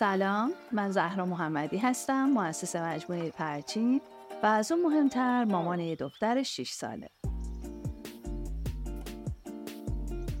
سلام من زهرا محمدی هستم مؤسس مجموعه پرچین و از اون مهمتر مامان یه دختر 6 ساله.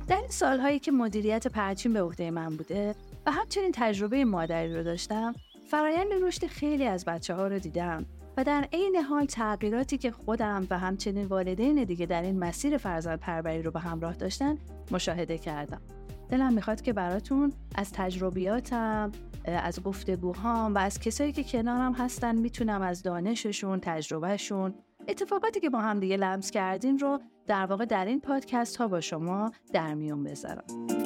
در این سالهایی که مدیریت پرچین به عهده من بوده و همچنین تجربه مادری رو داشتم فرایند رشد خیلی از بچه ها رو دیدم و در عین حال تغییراتی که خودم و همچنین والدین دیگه در این مسیر فرزند پروری رو به همراه داشتن مشاهده کردم. دلم می‌خواد که براتون از تجربیاتم از گفتگوهام و از کسایی که کنارم هستن می‌تونم از دانششون تجربهشون اتفاقاتی که با هم دیگه لمس کردیم رو در واقع در این پادکست ها با شما در میون بذارم.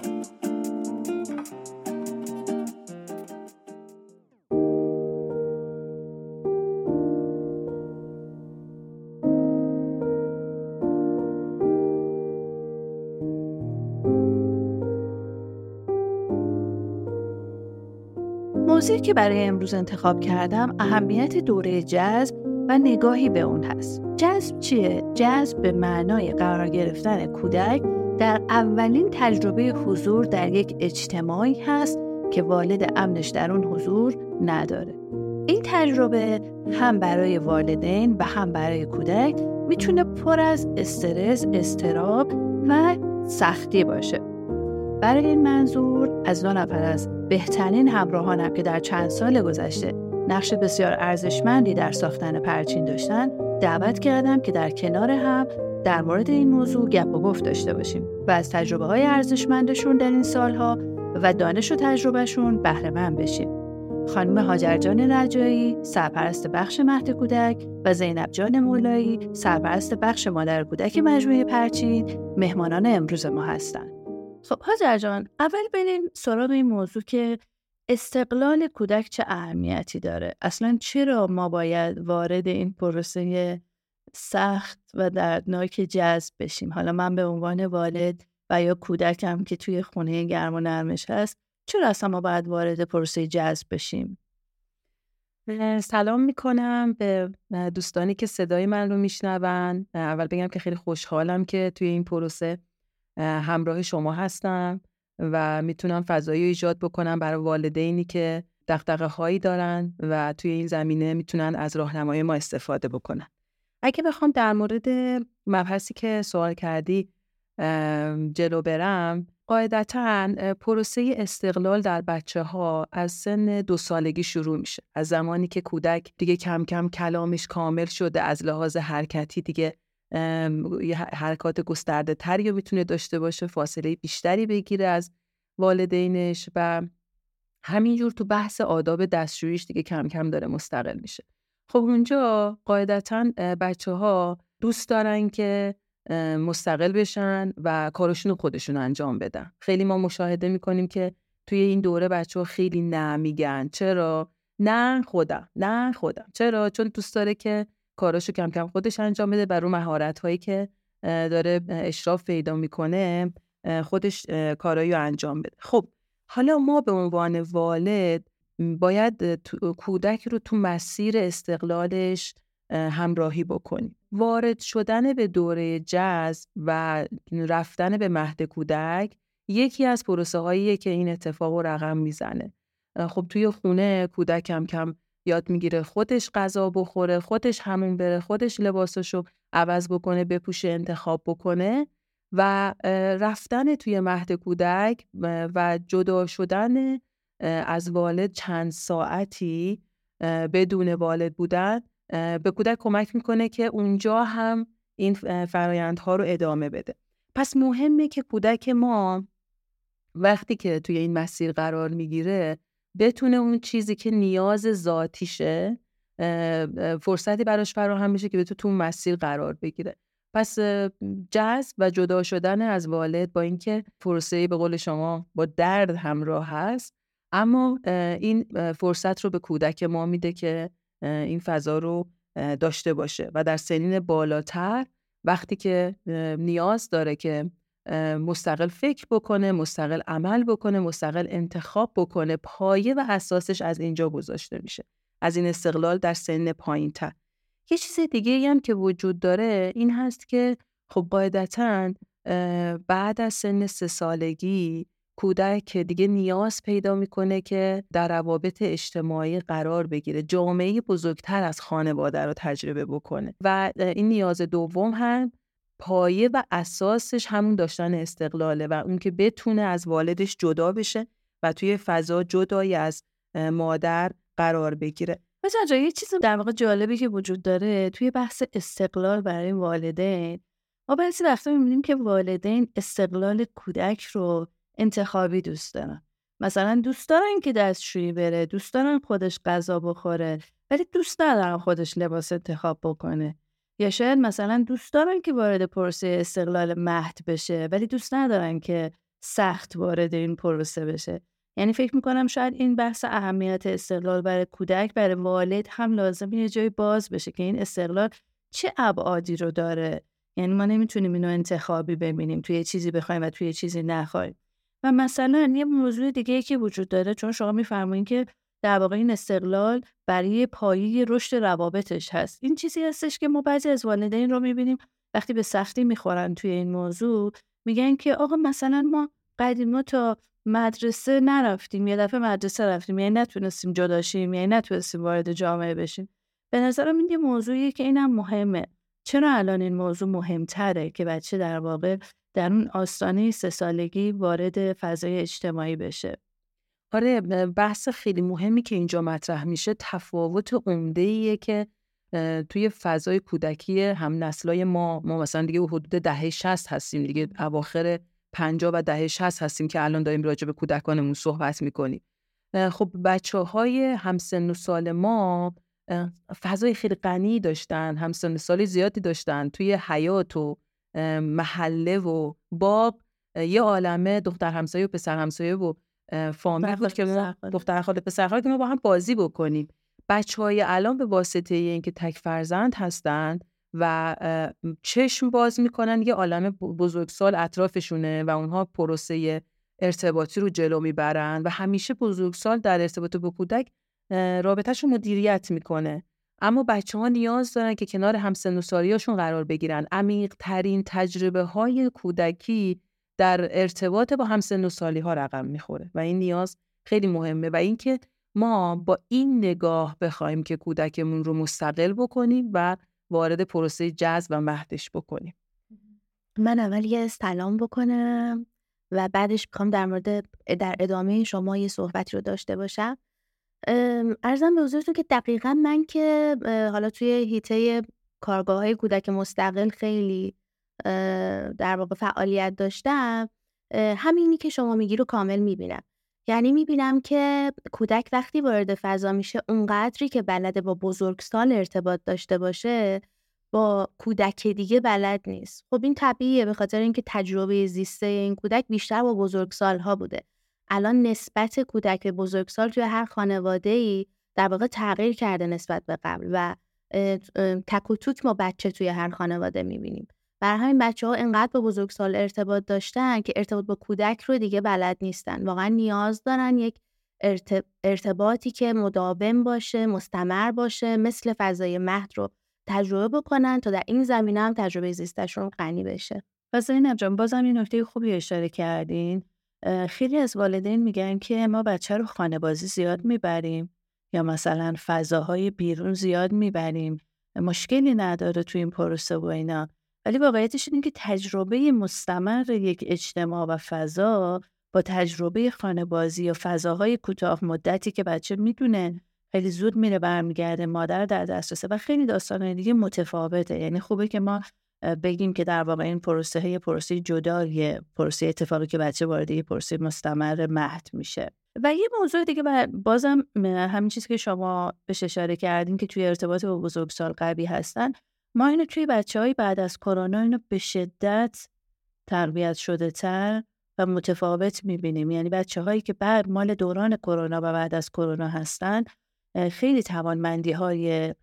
موضوعی که برای امروز انتخاب کردم اهمیت دوره جذب و نگاهی به اون هست. جذب چیه؟ جذب به معنای قرار گرفتن کودک در اولین تجربه حضور در یک اجتماعی هست که والد امنش در اون حضور نداره. این تجربه هم برای والدین و هم برای کودک می‌تونه پر از استرس، استراب و سختی باشه. برای این منظور از دو نفر از بهترین همراهانم که در چند سال گذشته نقش بسیار ارزشمندی در ساختن پرچین داشتن دعوت کردم که در کنار هم در مورد این موضوع گپ و گفت داشته باشیم و از تجربه های ارزشمندشون در این سالها و دانش و تجربهشون بهره مند بشیم. خانم هاجرجان رجایی سرپرست بخش مهد کودک و زینب جان مولایی سرپرست بخش مادر کودک مجموعه پرچین مهمانان امروز ما هستند. خب هاجر جان اول بریم سراغ این موضوع که استقلال کودک چه اهمیتی داره؟ اصلا چرا ما باید وارد این پروسه سخت و دردناک جذب بشیم؟ حالا من به عنوان والد و یا کودکم که توی خونه گرم و نرمش هست چرا اصلا ما باید وارد پروسه جذب بشیم؟ سلام می‌کنم به دوستانی که صدای من رو میشنون. اول بگم که خیلی خوشحالم که توی این پروسه همراه شما هستم و می‌تونم فضایی ایجاد بکنم برای والدینی که دقدقه هایی دارن و توی این زمینه می‌تونن از راهنمای ما استفاده بکنن. اگه بخوام در مورد مبحثی که سوال کردی جلو برم قاعدتا پروسه استقلال در بچه ها از سن دو سالگی شروع میشه. از زمانی که کودک دیگه کم کم کلامش کامل شده از لحاظ حرکتی دیگه حرکات گسترده تری رو می‌تونه داشته باشه فاصله بیشتری بگیره از والدینش و همینجور تو بحث آداب دستشویش دیگه کم کم داره مستقل میشه. خب اونجا قاعدتا بچه ها دوست دارن که مستقل بشن و کارشون خودشون انجام بدن. خیلی ما مشاهده می‌کنیم که توی این دوره بچه ها خیلی نه میگن. چرا؟ نه خودم نه خودم. چرا؟ چون دوست داره که کاراشو کم کم خودش انجام بده و رو مهارت هایی که داره اشراف پیدا می‌کنه خودش کارایی انجام بده. خب حالا ما به عنوان والد باید کودک رو تو مسیر استقلالش همراهی بکنیم. وارد شدن به دوره جذب و رفتن به مهد کودک یکی از پروسه هاییه که این اتفاق رو رقم می‌زنه. خب توی خونه کودک کم کم یاد می‌گیره خودش غذا بخوره خودش همون بره خودش لباسشو عوض بکنه بپوشه انتخاب بکنه و رفتن توی مهد کودک و جدا شدن از والد چند ساعتی بدون والد بودن به کودک کمک می‌کنه که اونجا هم این فرایندها رو ادامه بده. پس مهمه که کودک ما وقتی که توی این مسیر قرار می‌گیره بتونه اون چیزی که نیاز ذاتیشه فرصتی براش فراهم بشه که بتونه تو مسیر قرار بگیره. پس جذب و جدا شدن از والد با اینکه پروسه به قول شما با درد همراه هست اما این فرصت رو به کودک ما میده که این فضا رو داشته باشه. و در سنین بالاتر وقتی که نیاز داره که مستقل فکر بکنه مستقل عمل بکنه مستقل انتخاب بکنه. پایه و اساسش از اینجا گذاشته میشه. از این استقلال در سن پایین تر یه چیز دیگه هم که وجود داره این هست که خب قاعدتا بعد از سن سه سالگی کودک دیگه نیاز پیدا می‌کنه که در روابط اجتماعی قرار بگیره جامعه بزرگتر از خانواده رو تجربه بکنه. و این نیاز دوم هم پایه و اساسش همون داشتن استقلاله و اون که بتونه از والدش جدا بشه و توی فضا جدایی از مادر قرار بگیره. مثلا یه چیز در واقع جالبی که وجود داره توی بحث استقلال برای والدین ما بعضی وقتا می‌بینیم که والدین استقلال کودک رو انتخابی دوست دارن. مثلا دوست دارن که دستشویی بره دوست دارن خودش غذا بخوره ولی دوست ندارن خودش لباس انتخاب بکنه. یا شاید مثلا دوست دارن که وارد پروسه استقلال مهد بشه ولی دوست ندارن که سخت وارد این پروسه بشه. یعنی فکر می‌کنم شاید این بحث اهمیت استقلال برای کودک برای والد هم لازم یه جای باز بشه که این استقلال چه ابعادی رو داره. یعنی ما نمی‌تونیم اینو انتخابی ببینیم توی چیزی بخوایم و توی چیزی نخوایم. و مثلا یه موضوع دیگه که وجود داره چون شما میفرمایید که در واقع این استقلال برای پایه رشد روابطش هست. این چیزی هستش که ما بعضی از والدین رو می‌بینیم وقتی به سختی می‌خورن توی این موضوع میگن که آقا مثلا ما قدیما تا مدرسه نرفتیم یه دفعه مدرسه رفتیم یعنی نتونستیم جداشیم یعنی نتونستیم وارد جامعه بشیم. به نظرم این یه موضوعیه که اینم مهمه. چرا الان این موضوع مهمتره که بچه در واقع در اون آستانه سه سالگی وارد فضای اجتماعی بشه؟ آره بحث خیلی مهمی که اینجا مطرح میشه تفاوت عمده که توی فضای کودکی هم نسلای ما ما مثلا دیگه حدود دهه 60 هستیم دیگه اواخر 50 و دهه 60 هستیم که الان داریم راجع به کودکانمون صحبت می‌کنیم. خب بچه های همسن و سال ما فضای خیلی غنی داشتن همسن و سال زیادی داشتن. توی حیات و محله و باغ یه عالمه دختر همسایه و پسر همسایه و فامیل بود که ما دختر خاله پسر که ما با هم بازی بکنیم. بچه های الان به واسطه اینکه تک فرزند هستند و چشم باز می‌کنن یه عالم بزرگسال اطرافشونه و اونها پروسه ارتباطی رو جلو می‌برن و همیشه بزرگسال در ارتباط با کودک رابطهشون مدیریت می‌کنه. اما بچه ها نیاز دارن که کنار همسن و سالیاشون قرار بگیرن. عمیق ترین تجربه های کودکی در ارتباط با همسن و سالی ها رقم می‌خوره و این نیاز خیلی مهمه و اینکه ما با این نگاه بخوایم که کودکمون رو مستقل بکنیم و وارد پروسه جذب و مهدش بکنیم. من اول یه سلام بکنم و بعدش می‌خوام در مورد در ادامه شما یه صحبتی رو داشته باشم. ارزم به حضورتون که دقیقا من که حالا توی هیته کارگاه های کودک مستقل خیلی در واقع فعالیت داشتم همینی که شما میگی رو کامل می‌بینم. یعنی می‌بینم که کودک وقتی وارد فضا میشه اونقدری که بلده با بزرگسال ارتباط داشته باشه با کودک دیگه بلد نیست. خب این طبیعیه به خاطر اینکه تجربه زیسته این کودک بیشتر با بزرگسال ها بوده. الان نسبت کودک بزرگسال توی هر خانواده ای در واقع تغییر کرده نسبت به قبل و تک و توک ما بچه توی هر خانواده می‌بینیم. برای همین بچه ها انقدر با بزرگسال ارتباط داشتن که ارتباط با کودک رو دیگه بلد نیستن. واقعا نیاز دارن یک ارتباطی که مداوم باشه مستمر باشه مثل فضای مهد رو تجربه بکنن تا در این زمینه هم تجربه زیستشون غنی بشه. پس این جان بازم این نکته خوبی اشاره کردین. خیلی از والدین میگن که ما بچه رو خانه بازی زیاد می‌بریم یا مثلا فضاهای بیرون زیاد می‌بریم. مشکلی نداره تو این پروسه و اینا. ولی واقعیتش اینه که تجربه مستمر یک اجتماع و فضا با تجربه خانهبازی یا فضاهای کوتاه مدتی که بچه می‌دونه خیلی زود میره برمیگرده مادر در دسترسه و خیلی داستان دیگه متفاوته. یعنی خوبه که ما بگیم که در واقع این پروسه یه پروسه جداییه پروسه اتفاقی که بچه وارد یه پروسه مستمر مهد میشه. و یه موضوع دیگه بازم همین چیزی که شما به اشاره کردین که توی ارتباط با بزرگسال قوی هستن ما اینو توی بچه های بعد از کرونا اینو به شدت تربیت شده تر و متفاوت می‌بینیم. یعنی بچه هایی که بعد مال دوران کرونا و بعد از کرونا هستن خیلی توانمندی های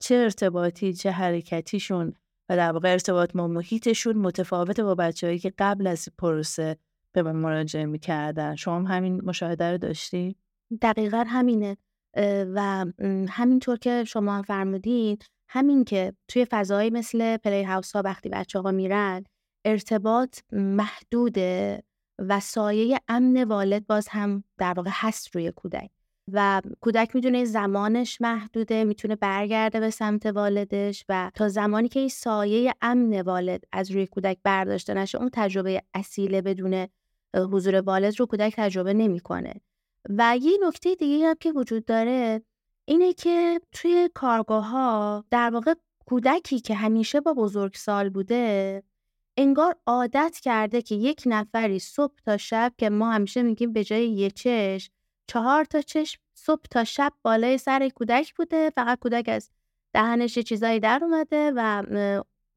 چه ارتباطی چه حرکتیشون و در واقع ارتباط با محیطشون متفاوت با بچههایی که قبل از پروسه به من مراجعه می‌کردن. شما هم همین مشاهده رو داشتی؟ دقیقا همینه. و همینطور که شما فرمودین همین که توی فضایی مثل پلی هاوس ها وقتی بچه ها میرن ارتباط محدوده و سایه امن والد باز هم در واقع هست روی کودک. و کودک می‌دونه زمانش محدوده می‌تونه برگرده به سمت والدش و تا زمانی که این سایه امن والد از روی کودک برداشته نشه اون تجربه اصیله بدون حضور والد رو کودک تجربه نمی‌کنه. و یه نکته دیگه هم که وجود داره اینه که توی کارگاه ها در واقع کودکی که همیشه با بزرگسال بوده انگار عادت کرده که یک نفری صبح تا شب که ما همیشه میگیم به جای یه چشم چهار تا چشم صبح تا شب بالای سر کودک بوده. فقط کودک از دهنش چیزایی در اومده و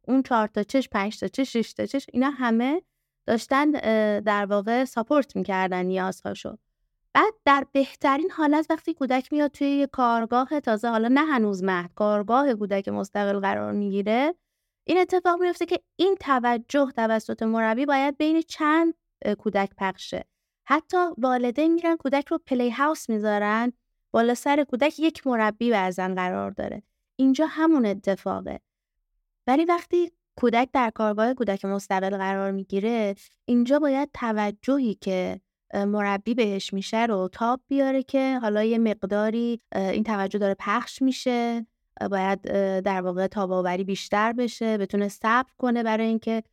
اون چهار تا چشم پنج تا چشم شش تا چشم اینا همه داشتن در واقع ساپورت می‌کردن نیازهاشو. بعد در بهترین حالت وقتی کودک میاد توی یه کارگاه تازه حالا نه هنوز مهد کارگاه کودک مستقل قرار می‌گیره این اتفاق میفته که این توجه توسط مربی باید بین چند کودک پخشه حتی والدین میرن کودک رو پلی هاوس می‌ذارن بالا سر کودک یک مربی بعضا قرار داره. اینجا همون اتفاقه. ولی وقتی کودک در کارگاه کودک مستقل قرار می‌گیره اینجا باید توجهی که مربی بهش میشه رو تاب بیاره که حالا یه مقداری این توجه داره پخش میشه. باید در واقع تاباوری بیشتر بشه بتونه صبر کنه برای اینکه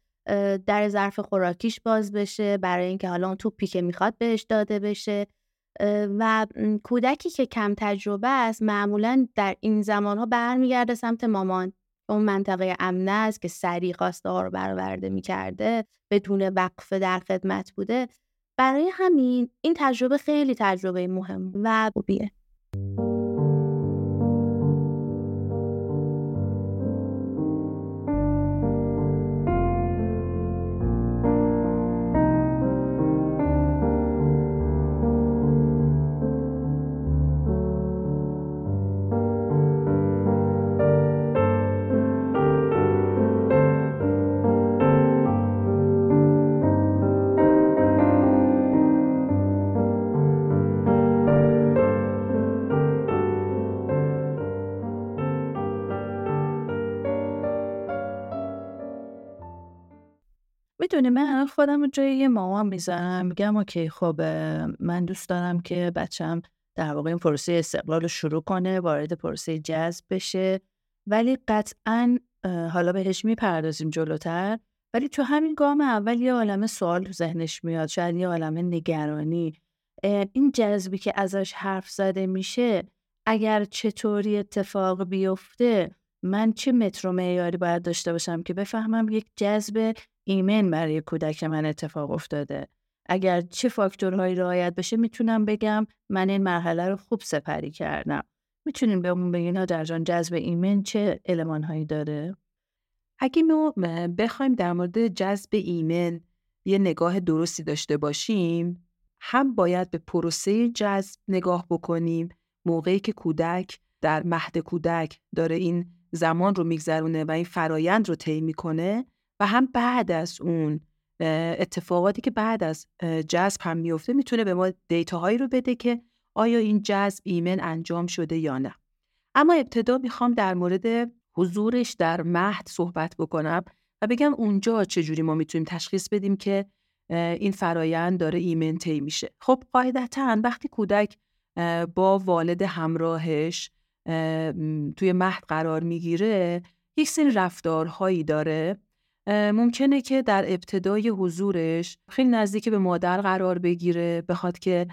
در ظرف خوراکیش باز بشه برای اینکه حالا اون توپی که می‌خواد بهش داده بشه. و کودکی که کم تجربه است معمولا در این زمان ها برمیگرده سمت مامان. اون منطقه امنه است که سریع خواسته ها رو برآورده می‌کرده بدون وقفه در خدمت بوده. برای همین این تجربه خیلی تجربه مهم و خوبیه. می‌دونی من خودم رو جای یه مامان می‌ذارم میگم اوکی خب من دوست دارم که بچم در واقع این پروسه استقلال رو شروع کنه وارد پروسه جذب بشه ولی قطعا حالا بهش می‌پردازیم جلوتر ولی تو همین گام اول یه عالم سوال تو ذهنش میاد شاید یه عالم نگرانی. این جذبی که ازش حرف زده میشه اگر چطوری اتفاق بیفته من چه متر معیاری باید داشته باشم که بفهمم یک جذب ایمن برای کودک من اتفاق افتاده. اگر چه فاکتورهایی رعایت بشه می‌تونم بگم من این مرحله رو خوب سپری کردم. می‌تونیم بهمون بگین در جان جذب ایمن چه المانهایی داره؟ اگه ما بخوایم در مورد جذب ایمن یه نگاه درستی داشته باشیم هم باید به پروسه جذب نگاه بکنیم. موقعی که کودک در مهد کودک داره این زمان رو میگذرونه و این فرایند رو طی می‌کنه و هم بعد از اون اتفاقاتی که بعد از جذب هم میفته می‌تونه به ما دیتاهایی رو بده که آیا این جذب ایمن انجام شده یا نه. اما ابتدا می‌خوام در مورد حضورش در مهد صحبت بکنم و بگم اونجا چجوری ما می‌تونیم تشخیص بدیم که این فرایند داره ایمن طی میشه. خب قاعدتا وقتی کودک با والد همراهش توی مهد قرار می‌گیره یک سری رفتارهایی داره ممکنه که در ابتدای حضورش خیلی نزدیک به مادر قرار بگیره بخواد که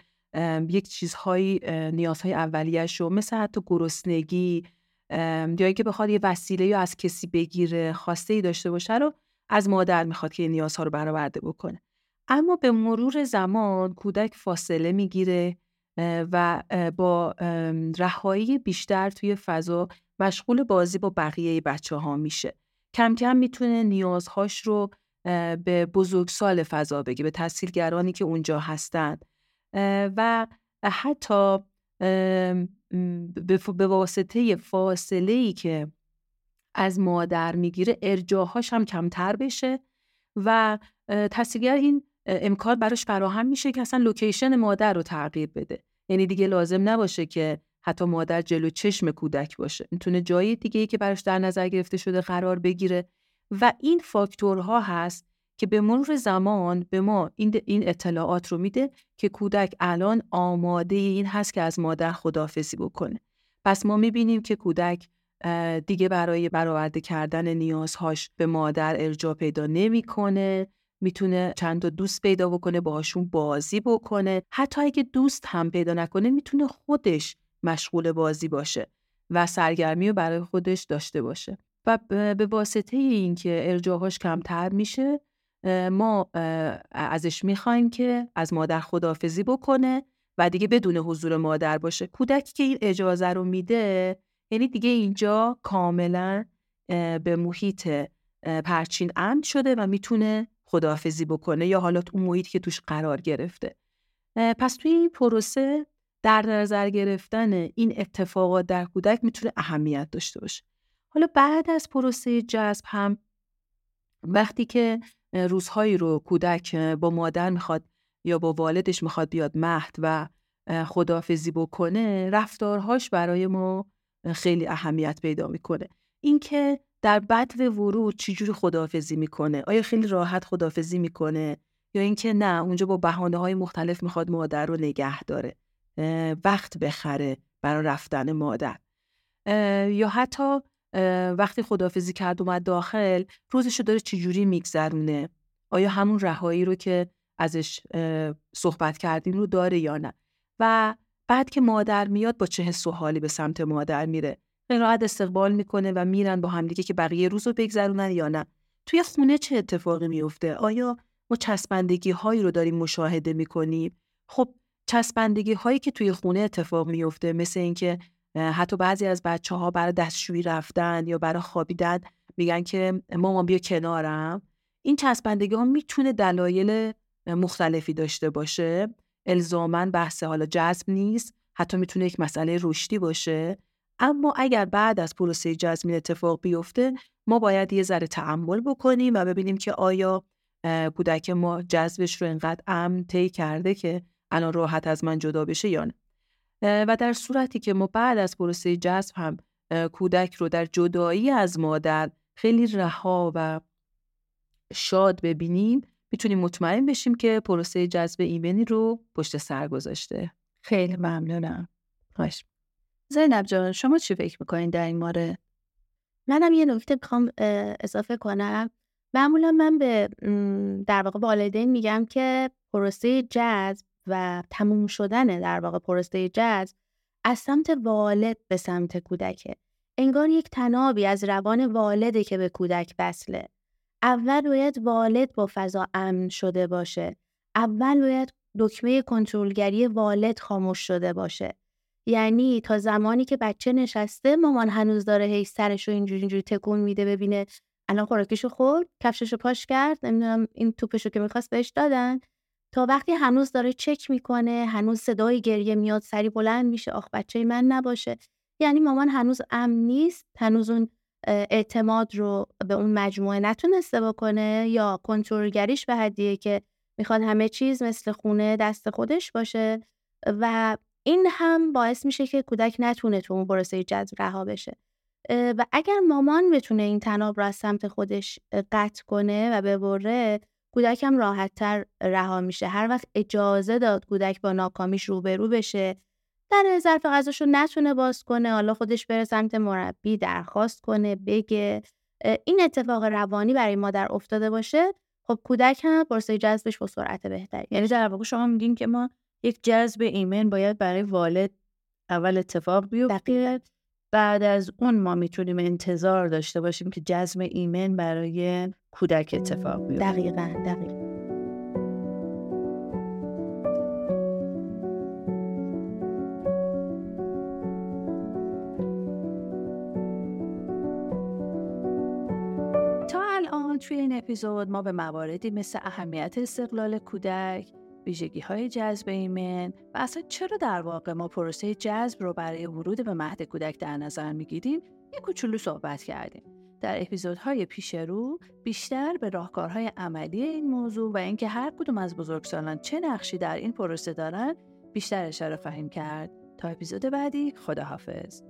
یک چیزهایی نیازهای اولیش رو مثل حتی گرسنگی یا که بخواد یه وسیله یا از کسی بگیره خواسته ای داشته باشه رو از مادر می‌خواد که این نیازها رو برآورده بکنه. اما به مرور زمان کودک فاصله می‌گیره و با رهایی بیشتر توی فضا مشغول بازی با بقیه بچه ها میشه. کم کم می‌تونه نیازهاش رو به بزرگسال فضا بگه به تحصیلگرانی که اونجا هستن. و حتی به واسطه فاصله ای که از مادر می‌گیره ارجاهاش هم کمتر بشه و تحصیلگر این امکان براش فراهم میشه که اصلا لوکیشن مادر رو تغییر بده. یعنی دیگه لازم نباشه که حتی مادر جلو چشم کودک باشه. می‌تونه جای دیگه ای که براش در نظر گرفته شده قرار بگیره. و این فاکتورها هست که به مرور زمان به ما این, اطلاعات رو میده که کودک الان آماده این هست که از مادر خدافزی بکنه. پس ما می‌بینیم که کودک دیگه برای برآورده کردن نیازهاش به مادر ارجاع پیدا نمی‌کنه. می‌تونه چند تا دوست پیدا بکنه باهاشون بازی بکنه. حتی اگه دوست هم پیدا نکنه می‌تونه خودش مشغول بازی باشه و سرگرمی رو برای خودش داشته باشه. و به واسطه اینکه ارجاعاش کمتر میشه ما ازش می‌خوایم که از مادر خدافزی بکنه و دیگه بدون حضور مادر باشه. کودکی که این اجازه رو میده یعنی دیگه اینجا کاملا به محیط پرچین امن شده و می‌تونه خداحافظی بکنه یا حالا اون محیط که توش قرار گرفته. پس توی این پروسه در نظر گرفتن این اتفاقات در کودک می‌تونه اهمیت داشته باشه. حالا بعد از پروسه جذب هم وقتی که روزهایی رو کودک با مادر می‌خواد یا با والدش می‌خواد بیاد مهد و خداحافظی بکنه رفتارهاش برای ما خیلی اهمیت پیدا می‌کنه. اینکه در بدو ورود چجوری خداحافظی می‌کنه؟ آیا خیلی راحت خداحافظی می‌کنه؟ یا اینکه نه اونجا با بهانه های مختلف می‌خواد مادر رو نگه داره؟ وقت بخره برای رفتن مادر. یا حتی وقتی خداحافظی کرد اومد داخل روزش رو داره چجوری میگذرونه؟ آیا همون رهایی رو که ازش صحبت کردیم رو داره یا نه؟ و بعد که مادر میاد با چه حس و حالی به سمت مادر میره؟ راحت استقبال می‌کنه و میرن با همدیگه که بقیه روز رو بگذرونن یا نه؟ توی خونه چه اتفاقی میفته آیا ما چسبندگی هایی رو داریم مشاهده می‌کنیم؟ خب چسبندگی هایی که توی خونه اتفاق میفته مثل اینکه حتی بعضی از بچه ها برای دستشویی رفتن یا برای خوابیدن میگن که مامان بیا کنارم. این چسبندگی ها می‌تونه دلایل مختلفی داشته باشه. الزاما بحث حالا جذب نیست حتی می‌تونه یک مسئله رشدی باشه. اما اگر بعد از پروسه جذب اتفاق بیفته ما باید یه ذره تعمل بکنیم و ببینیم که آیا کودک ما جذبش رو انقدر امن طی کرده که الان راحت از من جدا بشه یا نه. و در صورتی که ما بعد از پروسه جذب هم کودک رو در جدایی از مادر خیلی رها و شاد ببینیم می‌تونیم مطمئن بشیم که پروسه جذب ایمنی رو پشت سر گذاشته. خیلی ممنونم. خوش زینب جان شما چی فکر می‌کنین در این مورد؟ منم یه نکته می‌خوام اضافه کنم. معمولا من به در واقع والدین میگم که پروسه جذب و تموم شدن در واقع پروسه جذب از سمت والد به سمت کودکه. انگار یک تنابی از روان والده که به کودک وصله. اول باید والد با فضا امن شده باشه. اول باید دکمه کنترلگری والد خاموش شده باشه. یعنی تا زمانی که بچه نشسته مامان هنوز داره هی سرش رو اینجوری اینجوری تکون میده ببینه. الان خوراکیشو خورد کفششو پاش کرد نمی‌دونم این توپشو که می‌خواست بهش دادن. تا وقتی هنوز داره چک می‌کنه هنوز صدای گریه میاد سری بلند میشه آخ بچه من نباشه. یعنی مامان هنوز امن نیست هنوز اون اعتماد رو به اون مجموعه نتونسته بکنه یا کنترلگریش به حدیه که می‌خواد همه چیز مثل خونه دست خودش باشه. و این هم باعث میشه که کودک نتونه تو اون پروسه جذب رها بشه. و اگر مامان بتونه این تناب رو از سمت خودش قطع کنه و ببره کودک هم راحت تر رها میشه. هر وقت اجازه داد کودک با ناکامیش روبرو بشه در ظرف غذاشو نتونه باز کنه حالا خودش بره سمت مربی درخواست کنه بگه. این اتفاق روانی برای مادر افتاده باشه. خب کودک هم پرسه جذبش با سرعت بهتری. یعنی در واقع شما میگین که ما یک جذب ایمن باید برای والد اول اتفاق بیفته. بعد از اون ما می‌تونیم انتظار داشته باشیم که جذب ایمن برای کودک اتفاق بیفته. دقیقا دقیقا. توی این اپیزود ما به مواردی مثل اهمیت استقلال کودک، ویژگی های جذب ایمن و اصلا چرا در واقع ما پروسه جذب رو برای ورود به مهد کودک در نظر می‌گیریم؟ یه کوچولو صحبت کردیم. در اپیزودهای پیش رو بیشتر به راهکارهای عملی این موضوع و اینکه هر کدوم از بزرگسالان چه نقشی در این پروسه دارن بیشتر اشاره خواهیم کرد. تا اپیزود بعدی خداحافظ.